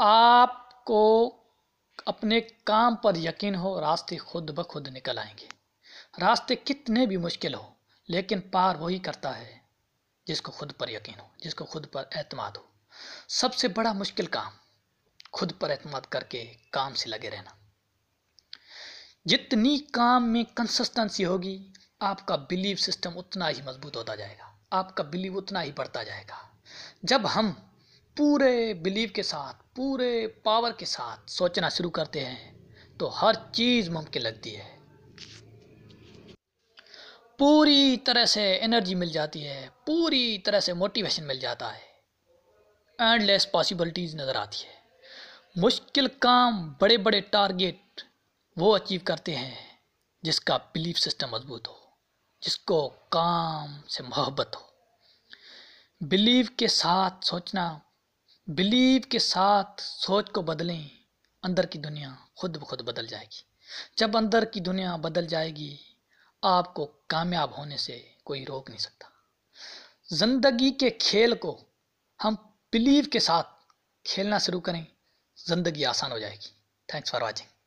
آپ کو اپنے کام پر یقین ہو، راستے خود بخود نکل آئیں گے۔ راستے کتنے بھی مشکل ہو، لیکن پار وہی کرتا ہے جس کو خود پر یقین ہو، جس کو خود پر اعتماد ہو۔ سب سے بڑا مشکل کام خود پر اعتماد کر کے کام سے لگے رہنا۔ جتنی کام میں کنسسٹنسی ہوگی، آپ کا بلیو سسٹم اتنا ہی مضبوط ہوتا جائے گا۔ آپ کا بلیو اتنا ہی بڑھتا جائے گا۔ جب ہم پورے بلیو کے ساتھ، پورے پاور کے ساتھ سوچنا شروع کرتے ہیں، تو ہر چیز ممکن لگتی ہے۔ پوری طرح سے انرجی مل جاتی ہے، پوری طرح سے موٹیویشن مل جاتا ہے۔ اینڈ لیس پاسبلٹیز نظر آتی ہے۔ مشکل کام بڑے بڑے ٹارگیٹ وہ اچیو کرتے ہیں جس کا بلیف سسٹم مضبوط ہو، جس کو کام سے محبت ہو۔ بلیو کے ساتھ سوچنا بلیو کے ساتھ سوچ کو بدلیں، اندر کی دنیا خود بخود بدل جائے گی۔ جب اندر کی دنیا بدل جائے گی، آپ کو کامیاب ہونے سے کوئی روک نہیں سکتا۔ زندگی کے کھیل کو ہم بلیو کے ساتھ کھیلنا شروع کریں، زندگی آسان ہو جائے گی۔ Thanks for watching